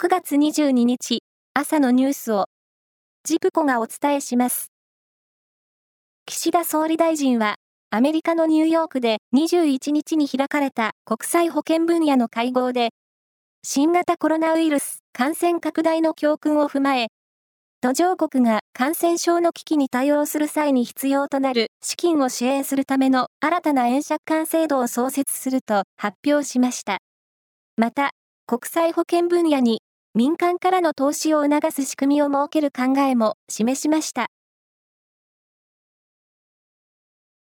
9月22日朝のニュースをジプコがお伝えします。岸田総理大臣はアメリカのニューヨークで21日に開かれた国際保健分野の会合で新型コロナウイルス感染拡大の教訓を踏まえ途上国が感染症の危機に対応する際に必要となる資金を支援するための新たな円借款制度を創設すると発表しました。また、国際保険分野に民間からの投資を促す仕組みを設ける考えも示しました。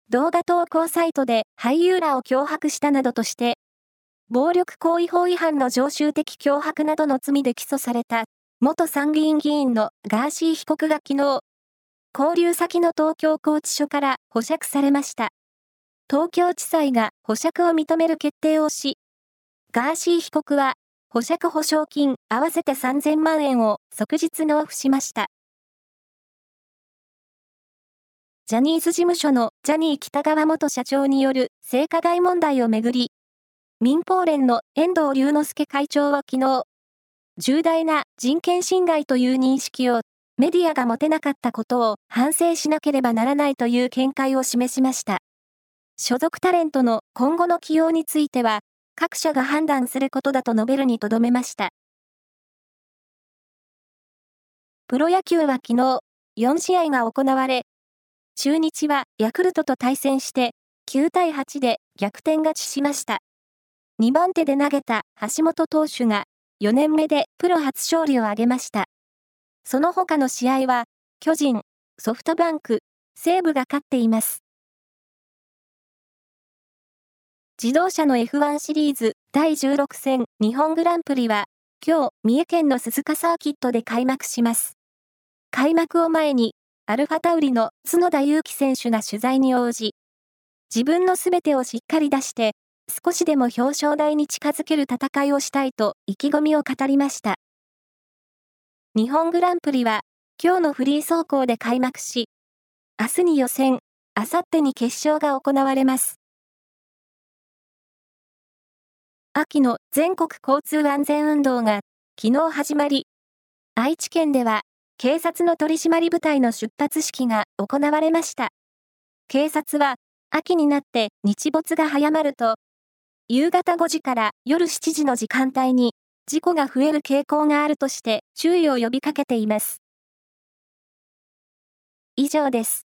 動画投稿サイトで俳優らを脅迫したなどとして、暴力行為法違反の常習的脅迫などの罪で起訴された元参議院議員のガーシー被告が昨日、交留先の東京拘置所から保釈されました。東京地裁が保釈を認める決定をし、ガーシー被告は保釈保証金合わせて3000万円を即日納付しました。ジャニーズ事務所のジャニー北川元社長による性加害問題をめぐり、民放連の遠藤龍之介会長は昨日、重大な人権侵害という認識をメディアが持てなかったことを反省しなければならないという見解を示しました。所属タレントの今後の起用については、各社が判断することだと述べるにとどめました。プロ野球は昨日、4試合が行われ、中日はヤクルトと対戦して9対8で逆転勝ちしました。2番手で投げた橋本投手が4年目でプロ初勝利を挙げました。その他の試合は巨人、ソフトバンク、西武が勝っています。自動車の F1 シリーズ第16戦日本グランプリは今日三重県の鈴鹿サーキットで開幕します。開幕を前にアルファタウリの角田祐希選手が取材に応じ自分のすべてをしっかり出して少しでも表彰台に近づける戦いをしたいと意気込みを語りました。日本グランプリは今日のフリー走行で開幕し明日に予選、明後日に決勝が行われます。秋の全国交通安全運動が昨日始まり、愛知県では警察の取締り部隊の出発式が行われました。警察は秋になって日没が早まると、夕方5時から夜7時の時間帯に事故が増える傾向があるとして注意を呼びかけています。以上です。